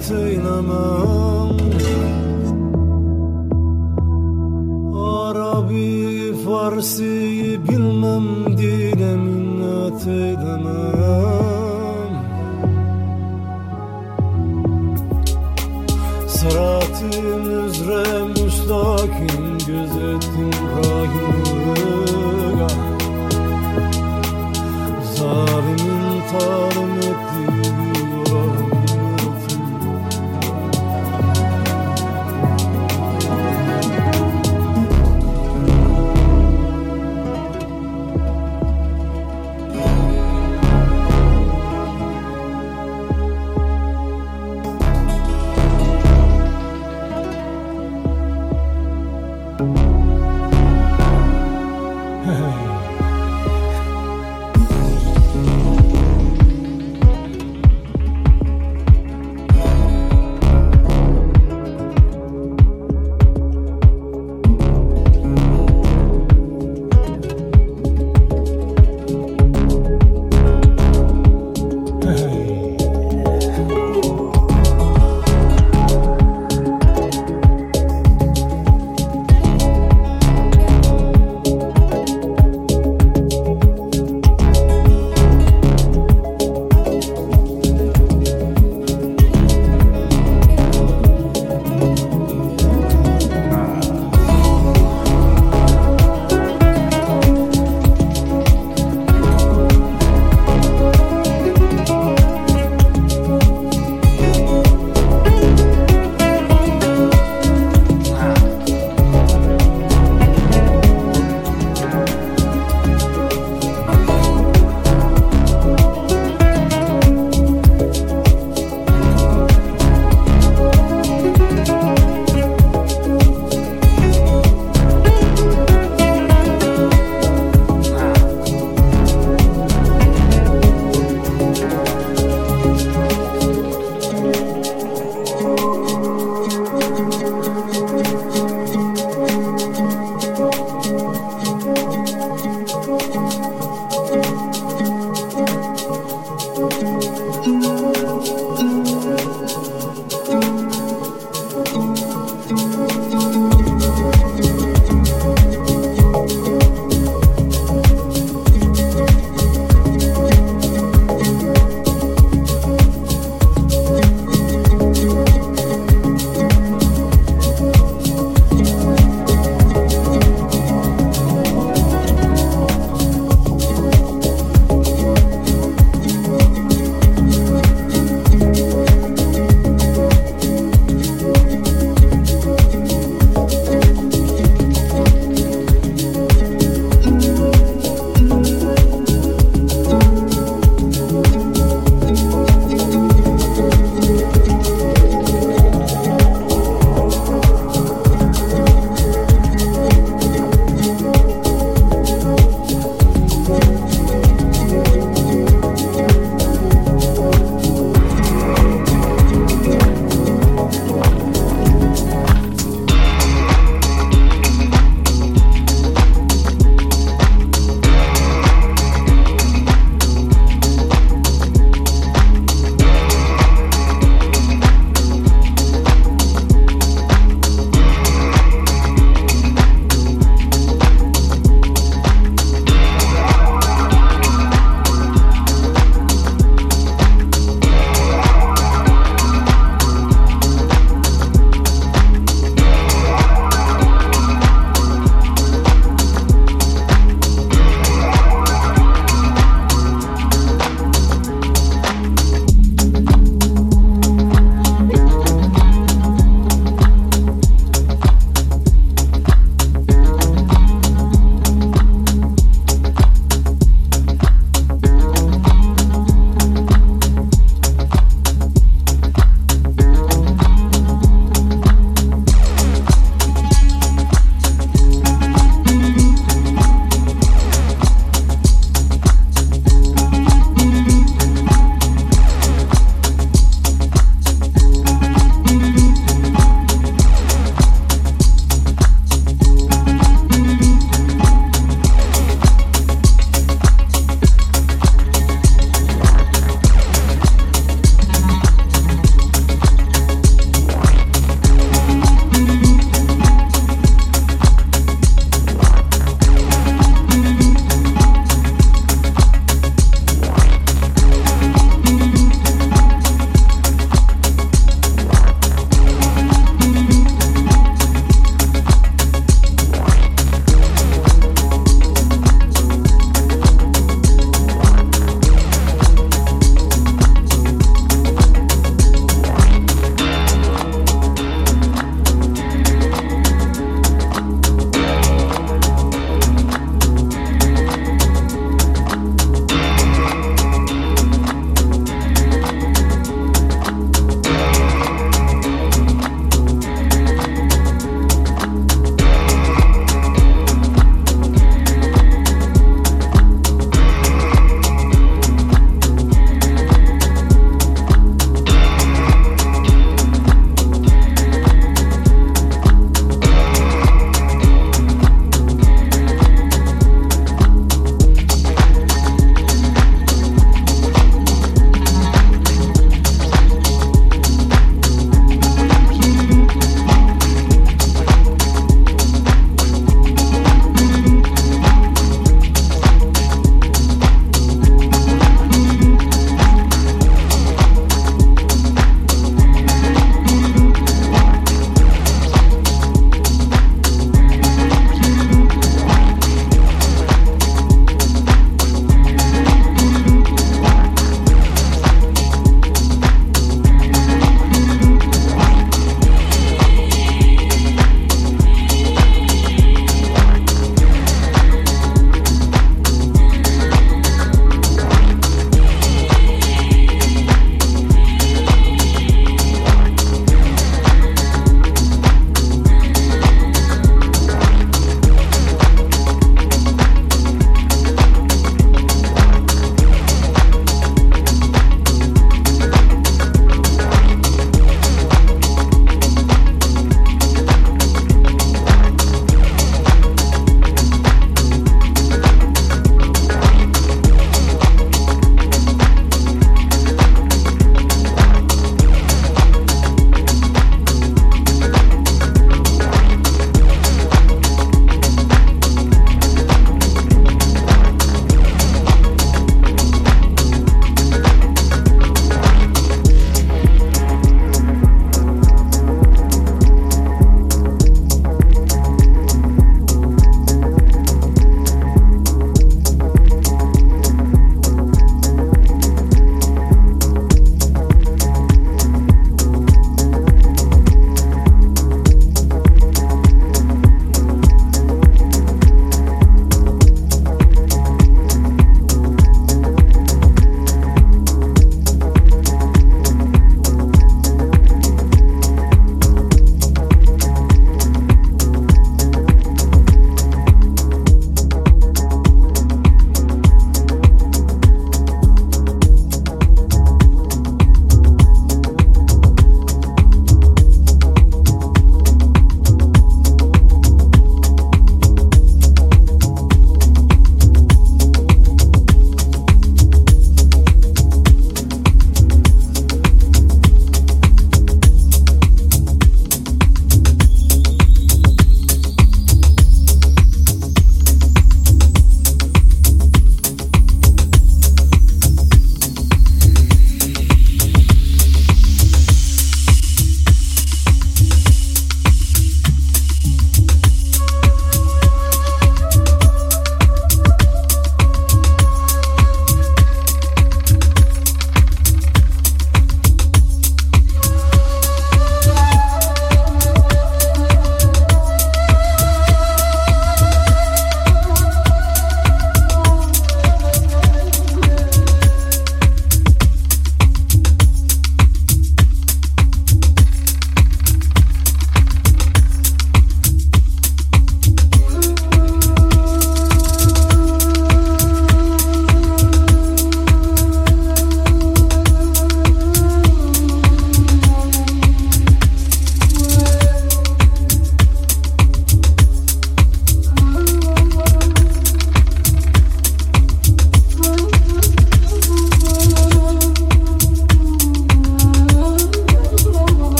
minnet Arabi Farsi bilmem dile minnet eylemem Sırat-ı müzre müstakim gözettim rahimı Zalimin talim